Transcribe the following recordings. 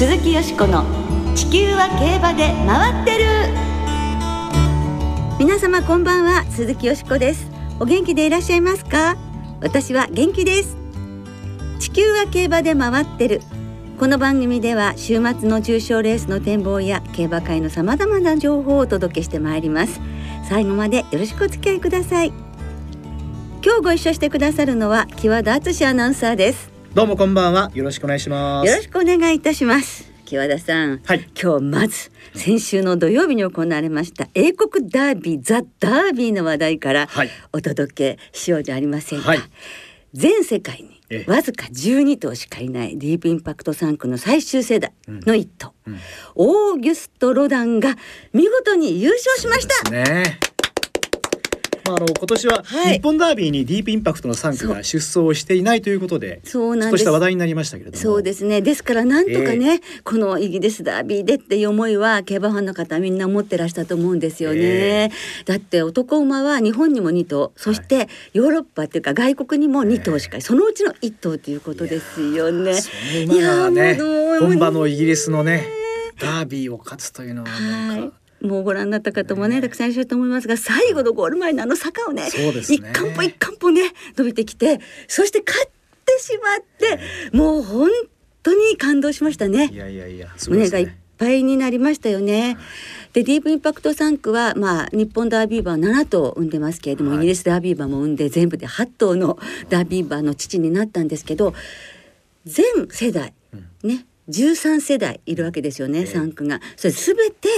鈴木よしこの地球は競馬で回ってる。皆様こんばんは鈴木よしこです。お元気でいらっしゃいますか？私は元気です。地球は競馬で回ってる。この番組では週末の重賞レースの展望や競馬界のさまざまな情報をお届けしてまいります。最後までよろしくお付き合いください。今日ご一緒してくださるのは木和田敦アナウンサーです。どうもこんばんは。よろしくお願いします。よろしくお願いいたします。木和田さん、はい。今日まず先週の土曜日に行われました英国ダービーザ・ダービーの話題からはい。お届けしようじゃありませんか、はい。全世界にええ。わずか12頭しかいないディープインパクト3区の最終世代の一頭、うん。オーギュスト・ロダンが見事に優勝しました。ねまあ、あの今年ははい。日本ダービーにディープインパクトの3区が出走をしていないということで、そうなんです。ちょっとした話題になりましたけれども。そうですね。ですからなんとかね、このイギリスダービーでっていう思いは競馬ファンの方みんな持ってらしたと思うんですよね、えだって男馬は日本にも2頭そしてヨーロッパっていうか外国にも2頭しか、そのうちの1頭ということですよね。いやもう。本場のイギリスのねダービーを勝つというのはなんか、はいもうご覧になった方もねたくさんいらっしゃると思いますが最後のゴール前のあの坂をね一貫歩一貫歩ね伸びてきてそして勝ってしまってもう本当に感動しましたね。い。やいやいや胸がいっねぱいになりましたよね。でディープインパクト3区は、まあ、日本ダービー馬は7頭産んでますけれども、はい。イギリスダービー馬も産んで全部で8頭のダービー馬の父になったんですけど全世代、ね13世代いるわけですよね、ええ。3区が。それ全て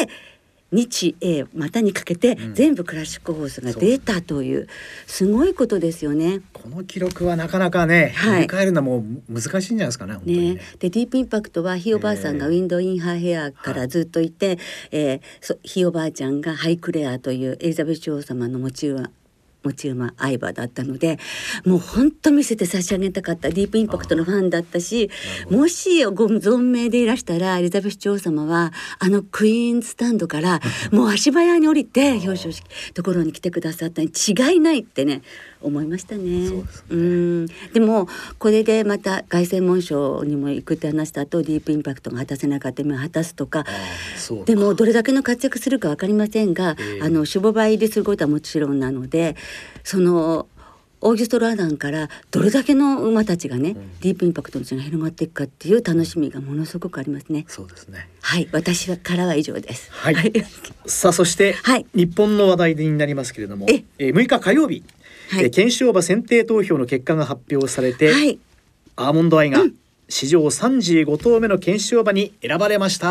日英またにかけてん。全部クラシックホースが出たというすごいことですよね。この記録はなかなかね、はい。迎えるのも難しいんじゃないですかねね。ね、でディープインパクトはひいおばあさんがえウィンドインハーヘアからずっといて、えーそひいおばあちゃんがハイクレアというエリザベス女王様の持ち馬持ち馬相場だったのでもう本当見せて差し上げたかった。ディープインパクトのファンだったしもしご存命でいらしたらエリザベス女王様はあのクイーンズスタンドから もう足早に降りて表彰式ところに来てくださったに違いないってね思いましたね。ですね。うん。でもこれでまた凱旋門賞にも行くって話した後ディープインパクトが果たせなかった。夢を果たすとかでもどれだけの活躍するか分かりませんが、ええ。あの守護馬入りすることはもちろんなのでそのオーギュスト・ラーダンからどれだけの馬たちがね、ディープインパクトの血が広がっていくかっていう楽しみがものすごくありますね。そうですね。はい、私はからは以上です。はい。さあそして、はい。日本の話題になりますけれどもええ。ー6日火曜日、はい。えー検証馬選定投票の結果が発表されて、はい、アーモンドアイが史上35頭目の検証馬に選ばれました。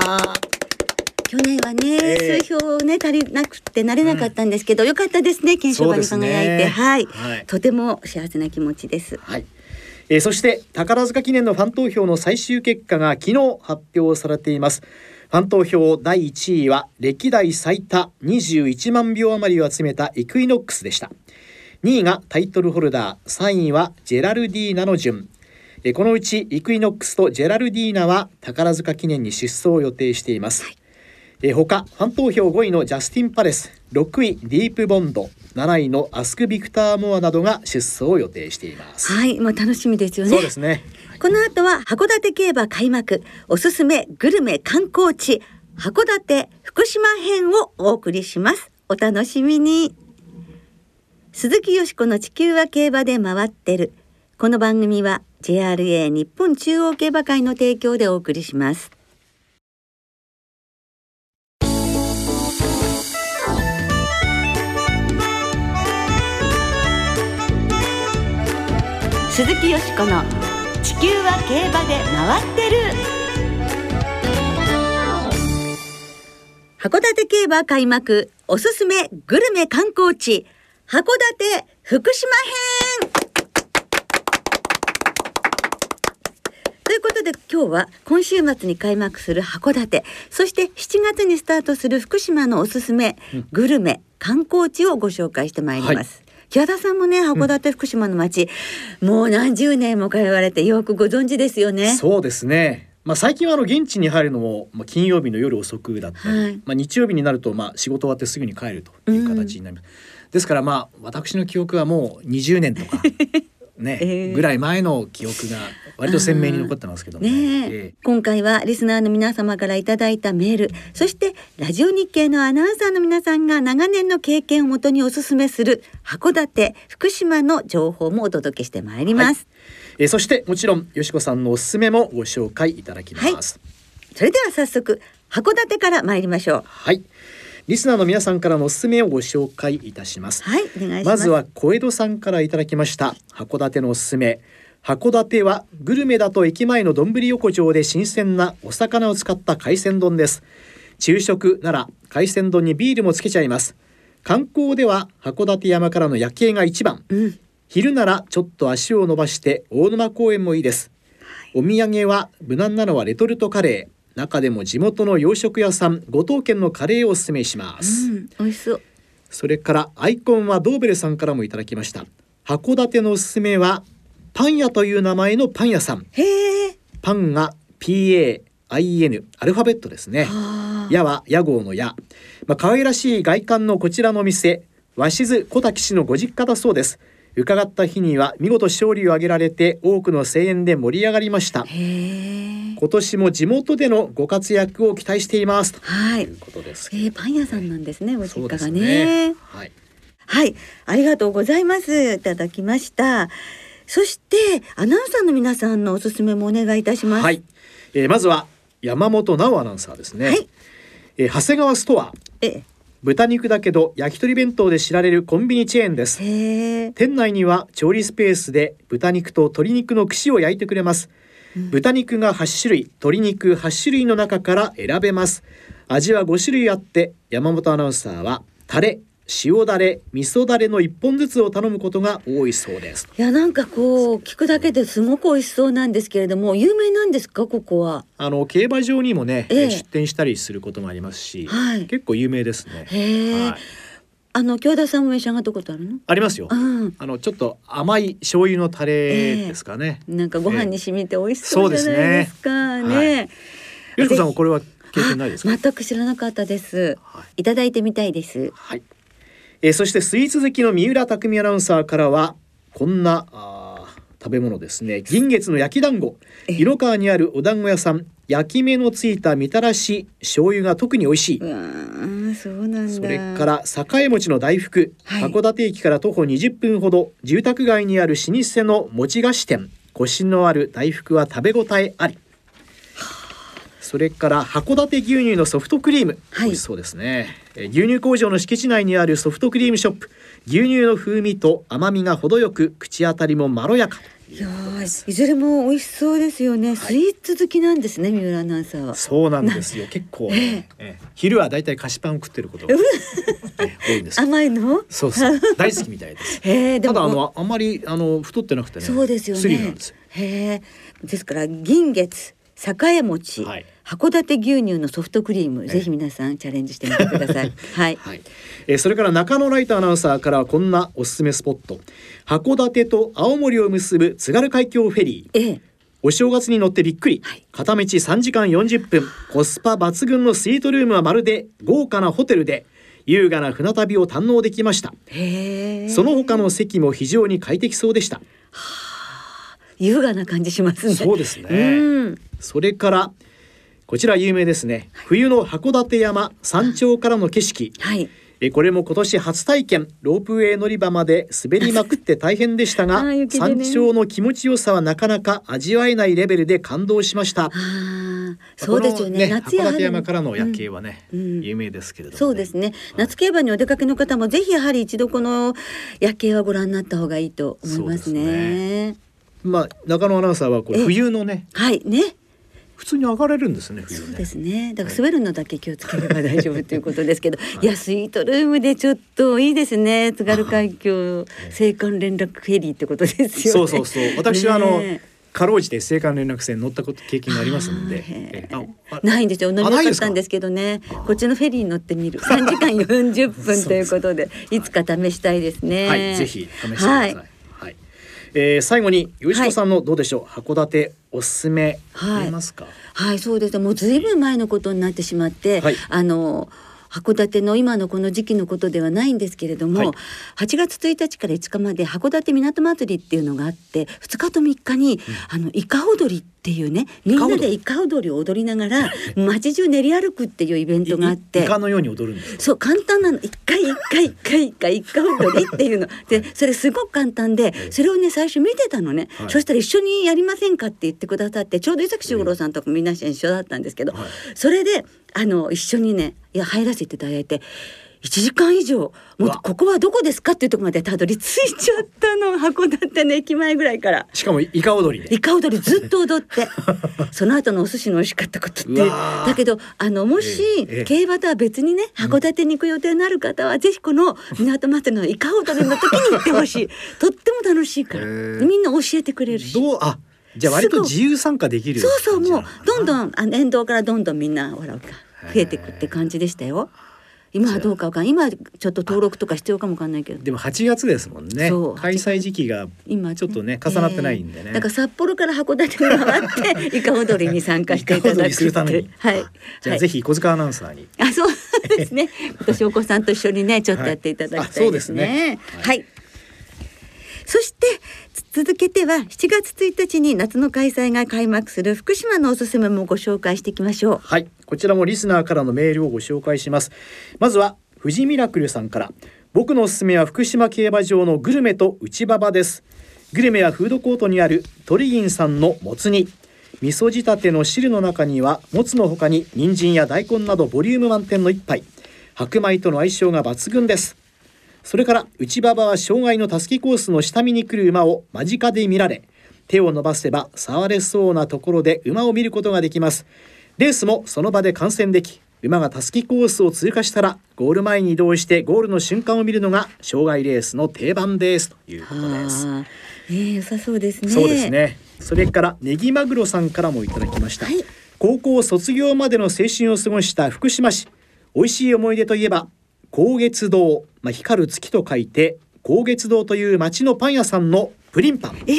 去年はね、ええ数票ね足りなくてなれなかったんですけど、よかったですね検証馬に輝いて、ねはい、はいとても幸せな気持ちです。はい。えーそして宝塚記念のファン投票の最終結果が昨日発表されています。ファン投票第1位は歴代最多21万票余りを集めたイクイノックスでした。2位がタイトルホルダー、3位はジェラルディーナの順。えーこのうちイクイノックスとジェラルディーナは宝塚記念に出走を予定しています。えー他ファン投票5位のジャスティン・パレス6位ディープ・ボンド7位のアスク・ビクター・モアなどが出走を予定しています。はい、まあ楽しみですよね。そうですね。この後は函館競馬開幕おすすめグルメ観光地函館福島編をお送りしますお楽しみに鈴木よしこの地球は競馬で回ってるこの番組は JRA 日本中央競馬会の提供でお送りします鈴木よしこの地球は競馬で回ってる。函館競馬開幕おすすめグルメ観光地函館福島編。ということで今日は今週末に開幕する函館そして7月にスタートする福島のおすすめグルメ観光地をご紹介してまいります。木和田さんもね函館福島の街、もう何十年も通われてよくご存知ですよね。そうですね。まあ最近はあの現地に入るのもまあ金曜日の夜遅くだったり、はいまあ日曜日になるとまあ仕事終わってすぐに帰るという形になります。ですからまあ私の記憶はもう20年とか ね、えーぐらい前の記憶が割と鮮明に残ってますけどもね。え。え今回はリスナーの皆様からいただいたメール。そしてラジオ日経のアナウンサーの皆さんが長年の経験をもとにおすすめする函館福島の情報もお届けしてまいります、えーそしてもちろんよしこさんのおすすめもご紹介いただきます。それでは早速函館から参りましょう。はい、リスナーの皆さんからのおすすめをご紹介いたします。はいお願いしまますずは小江戸さんからいただきました函館のおすすめ。函館はグルメだと駅前の丼横丁で新鮮なお魚を使った海鮮丼です。昼食なら海鮮丼にビールもつけちゃいます。観光では函館山からの夜景が一番。うん。昼ならちょっと足を伸ばして大沼公園もいいです。お土産は無難なのはレトルトカレー中でも地元の洋食屋さん五島県のカレーをおすすめします、うん美味しそう。それからアイコンはドーベルさんからもいただきました。函館のおすすめはパン屋という名前のパン屋さん。へえ。パンが PAIN アルファベットですね。あ屋は屋号の屋まあ可愛らしい外観のこちらの店。鷲津小滝氏のご実家だそうです。伺った日には見事勝利を挙げられて多くの声援で盛り上がりました今年も地元でのご活躍を期待しています。とはい。いうことですえー、パン屋さんなんですねご実家がね。ね。はい。はい、ありがとうございます。いただきました。そしてアナウンサーの皆さんのおすすめもお願いいたします。はい、えーまずは山本直アナウンサーですね、はい。えー長谷川ストア。え豚肉だけど焼き鳥弁当で知られるコンビニチェーンです。店内には調理スペースで豚肉と鶏肉の串を焼いてくれます、豚肉が8種類鶏肉8種類の中から選べます。味は5種類あって山本アナウンサーはタレ塩だれ味噌だれの1本ずつを頼むことが多いそうです。いやなんかこう聞くだけですごく美味しそうなんですけれども有名なんですか？ここは。あの競馬場にもね、ええ。出店したりすることもありますし、はい。結構有名ですね。はいあの京田さんも召し上がったことあるの？ありますようん。あのちょっと甘い醤油のタレですかね。なんかご飯に染みて美味しそうじゃないですかねね。よしこさんはこれは経験ないですか？あ全く知らなかったです。はい。いただいてみたいです。はい。えーそしてスイーツ好きの三浦匠アナウンサーからはこんなあー食べ物ですね。銀月の焼き団子。え色川にあるお団子屋さん。焼き目のついたみたらし醤油が特に美味しい。そうなんだ。それから栄餅の大福、はい。函館駅から徒歩20分ほど住宅街にある老舗の餅菓子店。コシのある大福は食べ応えあり。それから函館牛乳のソフトクリーム、はい。美味しそうですね。えー牛乳工場の敷地内にあるソフトクリームショップ。牛乳の風味と甘みが程よく口当たりもまろやかいやーいずれも美味しそうですよね、スイーツ好きなんですね三浦アナウンサーは。そうなんですよ。結構、ねえ。ー昼はだいたい菓子パンを食ってること多いんです。甘いの？そうそう。大好きみたいです。へただあのあんまりあの太ってなくてね。そうですよスリムなんねですよ。へえ。ですから銀月栄餅、はい函館牛乳のソフトクリーム、えぜひ皆さんチャレンジしてみてください はいはい。えーそれから中野ライトアナウンサーからはこんなおすすめスポット。函館と青森を結ぶ津軽海峡フェリー。ええお正月に乗ってびっくり。はい片道3時間40分。コスパ抜群のスイートルームはまるで豪華なホテルで優雅な船旅を堪能できました。その他の席も非常に快適そうでした。優雅な感じしますねそうですねうんそれからこちら有名ですね。冬の函館山山頂からの景色。はい。えこれも今年初体験。ロープウェイ乗り場まで滑りまくって大変でしたが、ね。山頂の気持ちよさはなかなか味わえないレベルで感動しました。そうですよね。この夏や春函館山からの夜景はね、うん。うん。有名ですけれども、そうですね。夏競馬にお出かけの方もぜひやはり一度この夜景はご覧になった方がいいと思いますそうね。まあ中野アナウンサーはこうえ。冬のねはい。ね普通に上がれるんですね冬ね。そうですね。だから滑るのだけ気をつければ大丈夫ということですけど、い、やスイートルームでちょっといいですね。津軽海峡青函連絡フェリーってことですよね。そうそうそう。私はあの、ねかろうじて青函連絡船乗ったこと経験がありますんで、ないんですよ。乗りあなかったんですけどね。こっちのフェリーに乗ってみる。三時間四十分ということで、いつか試したいですね。はい、ぜひ試してください。ははいい。えー最後によしこさんのどうでしょう、函館おすすめはい。ありますか？はい、そうです。ね。もうずいぶん前のことになってしまって、はい。あの函館の今のこの時期のことではないんですけれども、はい。8月1日から5日まで函館港祭りっていうのがあって2日と3日に、あのイカ踊りっていうねみんなでイカ踊りを踊りながら 街中練り歩くっていうイベントがあって。イカのように踊るんですかそう簡単なの。一回一回一回一回一回踊りっていうの。でそれすごく簡単でそれをね最初見てたのね、はい。そしたら一緒にやりませんかって言ってくださってちょうど伊崎修五郎さんとかみんな一緒だったんですけど、はい。それであの一緒にねいや入らせていただいて。1時間以上。もうここはどこですかっていうところまでたどり着いちゃったの。函館の駅前ぐらいから。しかもイカ踊りで。イカ踊りずっと踊って。その後のお寿司の美味しかったことって。だけどあのもし、競馬とは別にね函館に行く予定のある方は、ぜひこの港祭りのイカ踊りの時に行ってほしい。とっても楽しいから。みんな教えてくれるし。どうあじゃあ割と自由参加できるそうそうもうどんんどんあの沿道からどんどんみんなほら増えていくって感じでしたよ。今はどうかわかんない。今はちょっと登録とか必要かもわかんないけど。でも8月ですもんね。そう。開催時期が今ちょっとね。重なってないんでね。だから札幌から函館に回って イカ踊りに参加していただくイカ踊りするために。はい。はいじゃあぜひ小塚アナウンサーに。あ、そうですね。今年お子さんと一緒にね、ちょっとやっていただきたいですね。はい。あそうですね。はい。そして続けては7月1日に夏の開催が開幕する福島のおすすめもご紹介していきましょう。はい。こちらもリスナーからのメールをご紹介します。まずは富士ミラクルさんから。僕のおすすめは福島競馬場のグルメと内馬場です。グルメはフードコートにある鳥銀さんのもつ煮。味噌仕立ての汁の中にはもつの他に人参や大根などボリューム満点の一杯。白米との相性が抜群です。それから内馬場は障害のたすきコースの下見に来る馬を間近で見られ手を伸ばせば触れそうなところで馬を見ることができます。レースもその場で観戦でき馬がたすきコースを通過したらゴール前に移動してゴールの瞬間を見るのが障害レースの定番です。ということです。ああ、ええ良さそうですね。そうです。ね。それからネギマグロさんからもいただきました、はい。高校卒業までの青春を過ごした福島市。美味しい思い出といえば高月堂、まあ、光る月と書いて高月堂という町のパン屋さんのプリンパン。ええ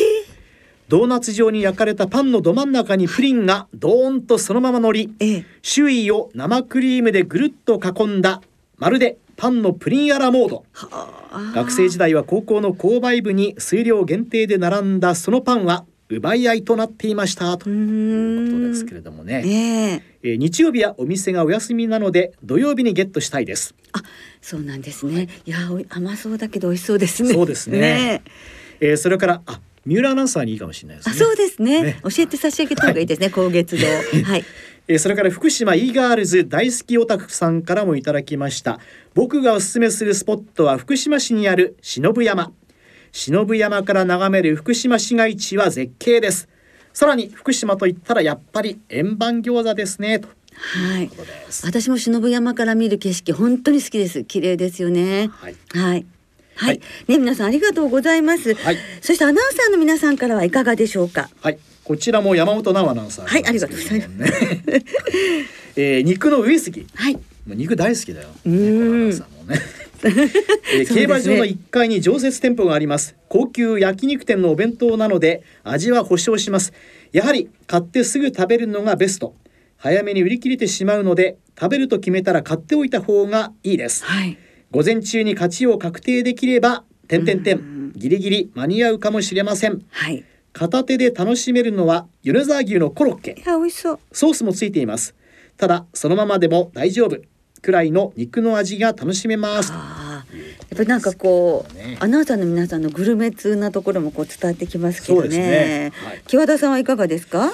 ドーナツ状に焼かれたパンのど真ん中にプリンがドーンとそのまま乗りええ。周囲を生クリームでぐるっと囲んだまるでパンのプリンアラモード。はあ。学生時代は高校の購買部に数量限定で並んだそのパンは奪い合いとなっていました。とういうことですけれどもね、えええー日曜日はお店がお休みなので土曜日にゲットしたいです。あ、そうなんですね。い。や、おい甘そうだけど美味しそうですね。そうですね。ええーそれからあ三浦アナウンサーにいいかもしれないですあ、ねそうですね。ね。教えて差し上げた方がいいですね。高月堂。はい。えーそれから福島 e ガールズ大好きオタクさんからもいただきました。僕がおすすめするスポットは福島市にある忍山忍山から眺める福島市街地は絶景ですさらに福島といったらやっぱり円盤餃子ですねというはい私も忍山から見る景色本当に好きです。綺麗ですよね。はいはい。はい。はいね皆さんありがとうございます。はいそしてアナウンサーの皆さんからはいかがでしょうか？はいこちらも山本直アナウンサーはいなんですけれどもね えー肉の上杉はい。もう肉大好きだよ。うーんねこのアナウンサーもねえー 競馬場の1階に常設店舗があります。高級焼肉店のお弁当なので味は保証します。やはり買ってすぐ食べるのがベスト。早めに売り切れてしまうので食べると決めたら買っておいた方がいいです。はい。午前中に勝ちを確定できれば点々うん点ギリギリ間に合うかもしれません。はい。い片手で楽しめるのは米沢牛のコロッケ。や美味しそう。ソースもついています。ただそのままでも大丈夫くらいの肉の味が楽しめます。やっぱりなんかこう、ねアナウンサーの皆さんのグルメ通なところもこう伝わってきますけどそうですね。はい。木和田さんはいかがですか？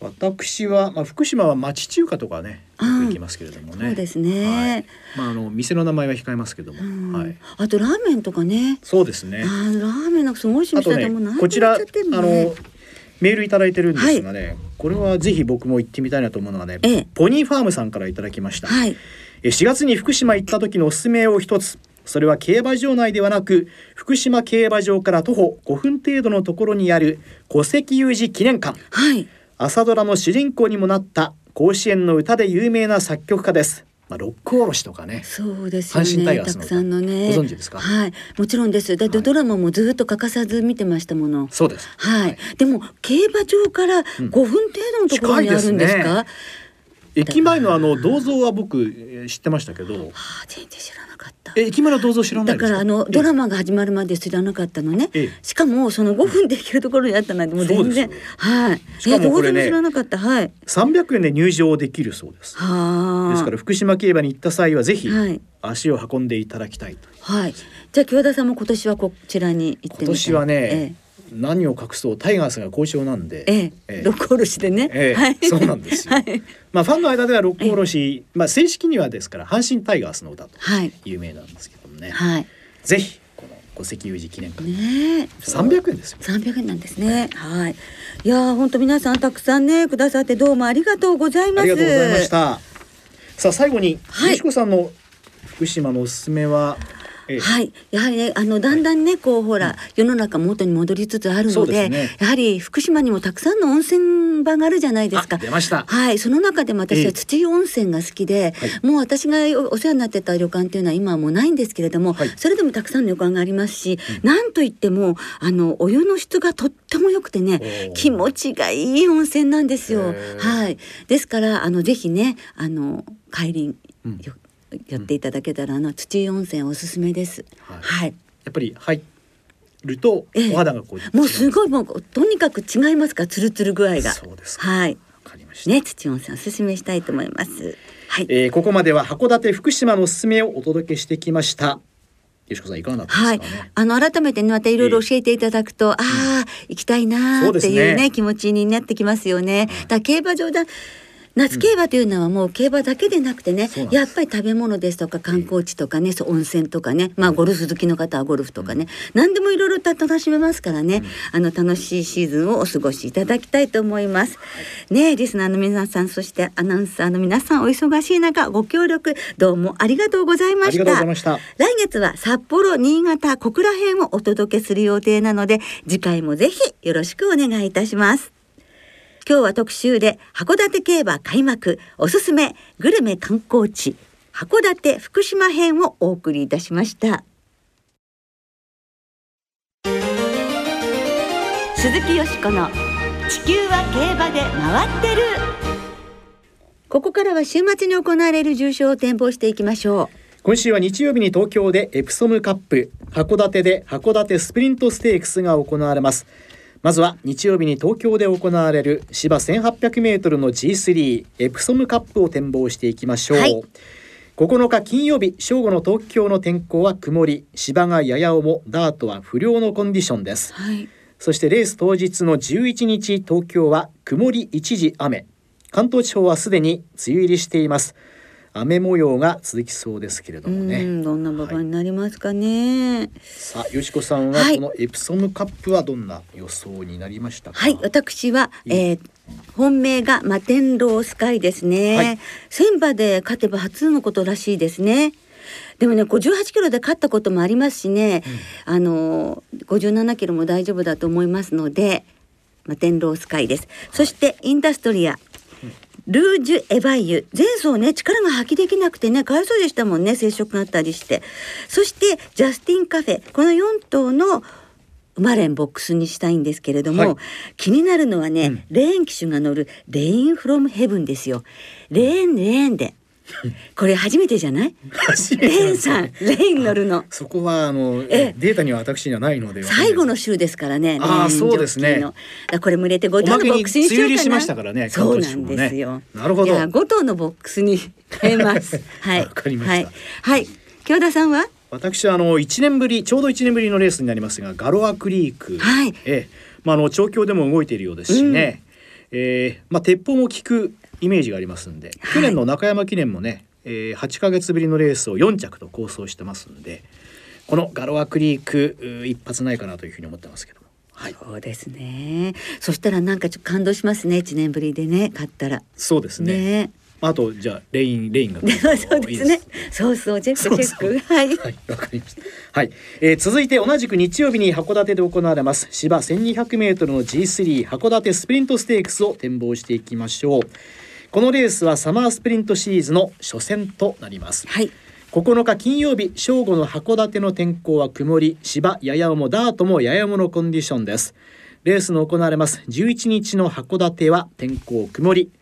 私は、まあ、福島は町中華とかねよく行きますけれどもね、そうですね。はい。まああの店の名前は控えますけども、うん。はい。あとラーメンとかね。そうですね。あーラーメンなんかすごい心あとね配でもうこちらあのメールいただいてるんですがね、これはぜひ僕も行ってみたいなと思うのがね、ええ。ポニーファームさんからいただきました、はい。え4月に福島行った時のおすすめを一つ。それは競馬場内ではなく福島競馬場から徒歩5分程度のところにある戸籍有事記念館。はい。朝ドラの主人公にもなった甲子園の歌で有名な作曲家です、まあ、六甲おろしとかねそうですよ阪神タイね。ガースのたくさんのね。ご存知ですか？はい。もちろんです。だってはいドラマもずっと欠かさず見てましたもの。そうですはい。でも競馬場から5分程度のところにあるんですか？駅前のあの銅像は僕えー知ってましたけど、はあ、全然知ら。え駅前の銅像知らないですか？だからあのドラマが始まるまで知らなかったのね。ええしかもその5分で行けるところにあったなんてもう全然はい。しかもこれねえどうでも知らなかったはい。300円で入場できるそうです。はあ。ですから福島競馬に行った際はぜひはい足を運んでいただきたいと。はい。じゃあ清田さんも今年はこちらに行って。今年はね、え何を隠そうタイガースが好調なんで、えええええ六甲おろしでね。ええはい。そうなんですよはい。まあファンの間では六甲おろし、まあ正式にはですから阪神タイガースの歌とはい。有名なんですけどもね、はい。ぜひこの戸籍有事記念館、ねえ。300円ですよ。三百円なんですね。はい。いやー本当皆さんたくさんねくださってどうもありがとうございます。ありがとうございまし。た。さあ最後に、はいよしこさんの福島のおすすめは、ええ。はい、やはりね、あのだんだんね、こうほら、世の中元に戻りつつあるそので。ね。やはり福島にもたくさんの温泉場があるじゃないですか。あ。出ました。はい、その中でも私ええ。は土湯温泉が好きで、はい。もう私がおお世話になってた旅館っていうのは今はもうないんですけれども、はい。それでもたくさんの旅館がありますし、なんといってもあのお湯の質がとっても良くてね気持ちがいい温泉なんですよ。はい、ですからあのぜひねあの帰りうん。よ寄っていただけたらあの土湯温泉おすすめです。はいはいやっぱり入るとええお肌がこう、もうすいごいもうとにかく違いますからツルツル具合が。そうですか。はい。わかりました。ね土温泉おすすめしたいと思います。はい。えーここまでは函館福島のおすすめをお届けしてきました。よしこさんいかがだったはいですかね？、あの改めてねまたいろいろ教えていただくと、ああ行きたいなーっていうねね気持ちになってきますよね。だ競馬場だ夏競馬というのはもう競馬だけでなくてね、そうなんやっぱり食べ物ですとか観光地とかね、そう温泉とかね、まあゴルフ好きの方はゴルフとかね、何でもいろいろと楽しめますからね、あの楽しいシーズンをお過ごしいただきたいと思います。ねリスナーの皆さんそしてアナウンサーの皆さんお忙しい中ご協力どうもありがとうございました。ありがとうございました。来月は札幌新潟小倉編をお届けする予定なので次回もぜひよろしくお願いいたします今日は特集で函館競馬開幕おすすめグルメ観光地函館福島編をお送りいたしました。鈴木よしこの地球は競馬で回ってる。ここからは週末に行われる重賞を展望していきましょう。今週は日曜日に東京でエプソムカップ函館で函館スプリントステークスが行われます。まずは日曜日に東京で行われる芝1800メートルの G3 エプソムカップを展望していきましょう、はい。9日金曜日正午の東京の天候は曇り芝がやや重ダートは不良のコンディションです。はい。そしてレース当日の11日東京は曇り一時雨。関東地方はすでに梅雨入りしています雨模様が続きそうですけれどうもねんどんな馬場になりますかね。さあ、よしこさんははいこのエプソムカップはどんな予想になりましたか？はい、私は、えー本命がマテンロースカイですね。はい千馬で勝てば初のことらしいですね。でもね、58キロで勝ったこともありますしね、あの57キロも大丈夫だと思いますので、マテンロースカイです。そしてインダストリア。ルージュ・エヴァイユ。前走ね力が発揮できなくてねかわいそうでしたもんね接触があったりして。そしてジャスティン・カフェ。この4頭のマレンボックスにしたいんですけれども、はい。気になるのはね、うん。レーン騎手が乗るレインフロムヘブンですよ。レーンレーンで これ初めてじゃない？レーンさんレイン乗るのそこはあのええデータには私にはないので最後の週ですからね。あーレーンジョッキーそうですねこれも入れて5おまけに頭のボックスにしようかな。しましたからねそうなんですよ。なるほどじゃあ5頭のボックスに変えます。はい。わかりましたはい。はい。京田さんは？私はあの1年ぶりちょうど1年ぶりのレースになりますがガロアクリーク、はいええまああの調教でも動いているようですしね、ええまあ鉄砲も効くイメージがありますんで、はい去年の中山記念もね、えー、8ヶ月ぶりのレースを4着と構想してますんでこのガロアクリークう一発ないかなというふうに思ってますけどもはいそうですね。そしたらなんかちょっと感動しますね。1年ぶりでね勝ったら。そうですねね。あとじゃあレインレインが そうですね。そうそうチェックチェック。はい。はい、わかりました。はい、えー続いて同じく日曜日に函館で行われます芝1200メートルの G3 函館スプリントステークスを展望していきましょう。このレースはサマースプリントシリーズの初戦となります。はい。9日金曜日正午の函館の天候は曇り芝やや重ダートもやや重のコンディションですレースの行われます11日の函館は天候曇り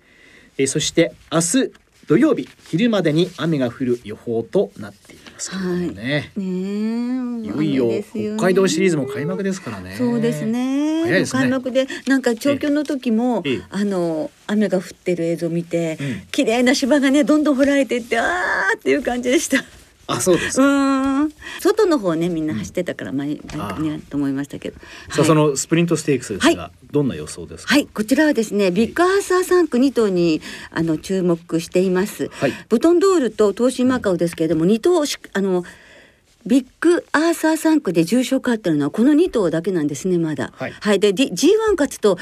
えーそして明日土曜日昼までに雨が降る予報となっていますけれどもね、ねえいよいよ雨ですよね。北海道シリーズも開幕ですからね。そうですね。早いですね。開幕でなんか調教の時も、ええ。あの雨が降ってる映像を見て、うん。綺麗な芝がねどんどん掘られていってあーっていう感じでした。あそうですうーん。外の方ねみんな走ってたから前なんかねと思いましたけど。さあ、はい。そのスプリントステークスですが、はどんな予想ですか？はい、こちらはですね、ビッグアーサー3区2頭にあの注目しています。はい。ブトンドールと東進マカオですけれども、2頭しあのビッグアーサー3区で重賞勝ってるのはこの2頭だけなんですねまだ。はい。で D- G1 勝つと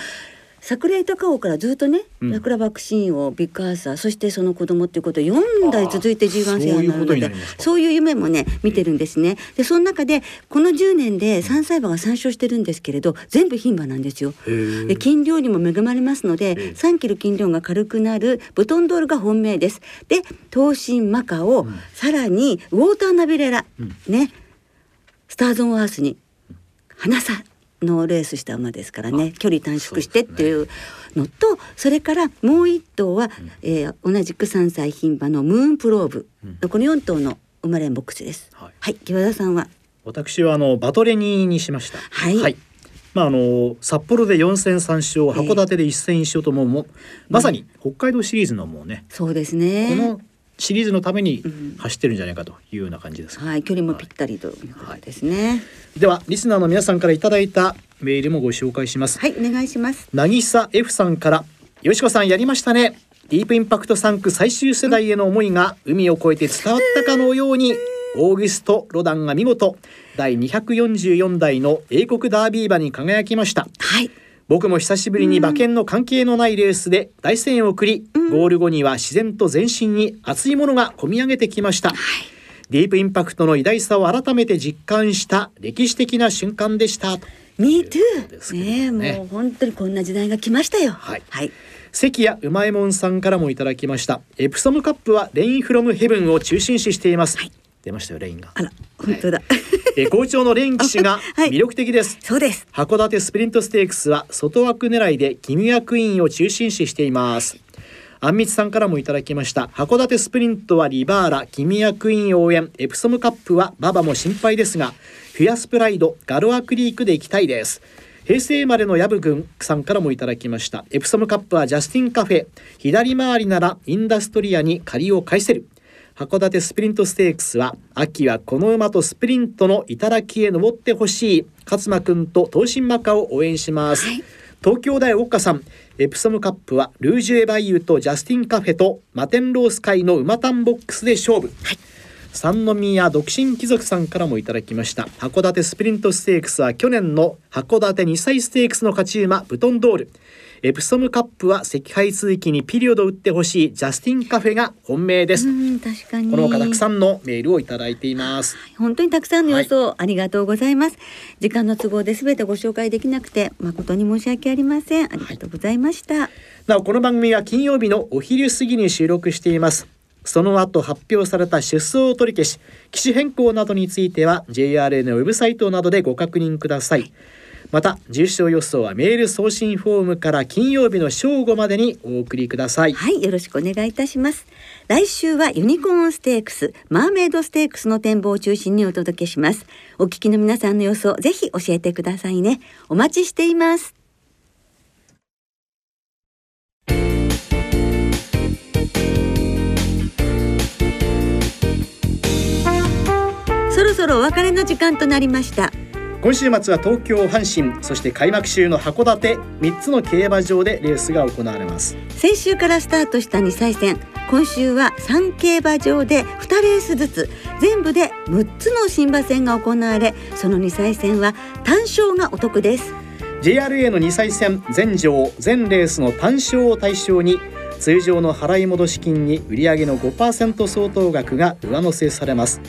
桜井高尾からずっとね、うクラバクシーンをビッグアーサーそしてその子供っていうことで4代続いて G1 制覇になるのでそういう夢もね見てるんですね。でその中でこの10年で3歳馬が3勝してるんですけれど全部牝馬なんですよ。で筋量にも恵まれますので、ええ。3キロ筋量が軽くなるブトンドールが本命です。で東進マカオ、ん。さらにウォーターナビレラ、うん。ねスターズ・オン・アースに花さのレースした馬ですからね。距離短縮してっていうのとそれからもう一頭は、えー同じく3歳牝馬のムーンプローブ、うん。この4頭の生まれんボックスです。はい。はい、田さんは？私はあのバトレニーにしました。はい。まああの札幌で4戦3勝、函館で1戦1勝ともうもうまさに北海道シリーズのもうね、そうですね。このシリーズのためにうん走ってるんじゃないかというような感じです。はい、距離もぴったりということですね。ではリスナーの皆さんからいただいたメールもご紹介します。はい、お願いします。渚 F さんからよしこさんやりましたねディープインパクト3区最終世代への思いが海を越えて伝わったかのようにオーギスト・ロダンが見事第244代の英国ダービー馬に輝きましたはい、僕も久しぶりに馬券の関係のないレースで大声援を送り、ゴール後には自然と全身に熱いものが込み上げてきました、ディープインパクトの偉大さを改めて実感した歴史的な瞬間でした。と Me と too ね。ねえもう本当にこんな時代が来ましたよ。はい。はい、関谷うまえもんさんからもいただきました。エプソムカップはレインフロムヘブンを中心視しています、出ましたよレインが。あら、本当だ。え好調のレイン騎士がはい。魅力的です、そうです。函館スプリントステークスは外枠狙いでキミヤクイーンを中心視しています。あんみつさんからもいただきました。函館スプリントはリバーラキミヤクイーン応援。エプソムカップはババも心配ですがフィアスプライドガロアクリークで行きたいです。平成生まれのヤブ君さんからもいただきました。エプソムカップはジャスティンカフェ。左回りならインダストリアに借りを返せる函館スプリントステークスは秋はこの馬とスプリントの頂へ登ってほしい勝間くんと東進マカを応援します、はい。東京大岡さんエプソムカップはルージュエヴァイユとジャスティンカフェとマテンロウスカイの馬単ボックスで勝負、三宮独身貴族さんからもいただきました。函館スプリントステークスは去年の函館2歳ステークスの勝ち馬ブトンドールエプソムカップは赤配通期にピリオド打ってほしいジャスティンカフェが本命です、うん、確かに。この他たくさんのメールをいただいています。本当にたくさんの予想、ありがとうございます。時間の都合で全てご紹介できなくて誠に申し訳ありません。ありがとうございました。なおこの番組は金曜日のお昼過ぎに収録しています。その後発表された出走取り消し、機種変更などについては JRA のウェブサイトなどでご確認ください。また重賞予想はメール送信フォームから金曜日の正午までにお送りください。はい、よろしくお願いいたします。来週はユニコーンステークス、マーメイドステークスの展望を中心にお届けします。お聞きの皆さんの予想、ぜひ教えてくださいね。お待ちしています。そろそろお別れの時間となりました。今週末は東京阪神そして開幕週の函館3つの競馬場でレースが行われます。先週からスタートした2歳戦今週は3競馬場で2レースずつ全部で6つの新馬戦が行われその2歳戦は単勝がお得です。JRA の2歳戦全場全レースの単勝を対象に通常の払い戻し金に売上の5%相当額が上乗せされます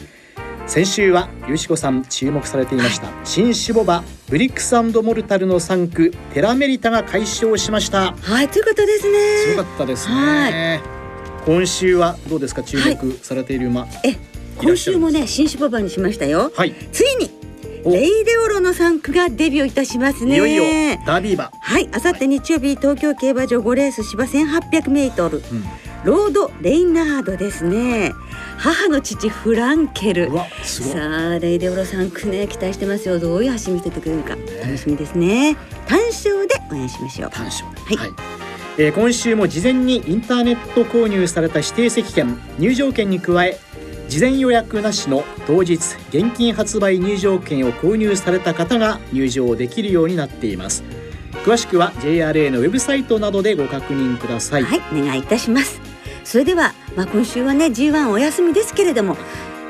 先週はゆうしこさん注目されていました、新種牡馬ブリックスモルタルの3区テラメリタが快勝しました。はいということです強かねったですはね今週はどうですか？注目されている馬、え今週もね新種馬場にしましたよ。はい。ついにレイデオロの3区がデビューいたしますね。いよいよダービー馬。はいあさって日曜日東京競馬場5レース芝1800メートル、うんロードレイナードですね。母の父フランケル。さあレイデオロさんくね期待してますよ。どういう走り見せてくれるか。楽しみですね。単勝で応援しましょう。単勝。はい、はい、えー、今週も事前にインターネット購入された指定席券入場券に加え事前予約なしの当日現金発売入場券を購入された方が入場できるようになっています。詳しくは JRA のウェブサイトなどでご確認ください。はいお願いいたしますそれでは、まあ、今週はね G1 お休みですけれども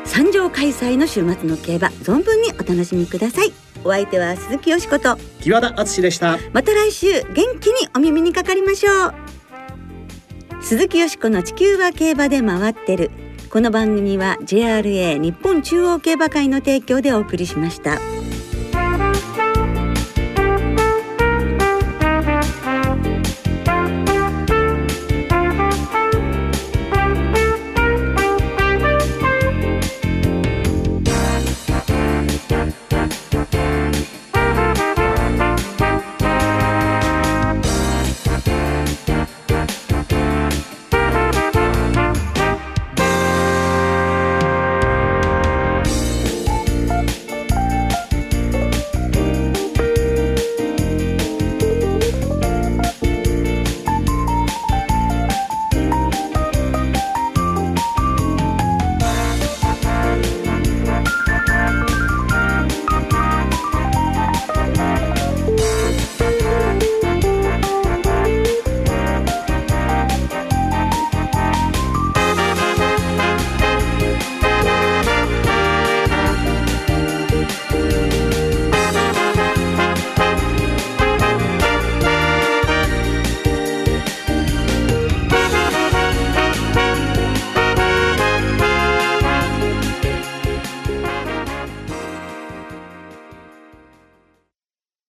三条開催の週末の競馬存分にお楽しみください。お相手は鈴木よしこと木和田敦でした。また来週元気にお耳にかかりましょう。鈴木よしこの地球は競馬で回ってる。この番組は JRA 日本中央競馬会の提供でお送りしました。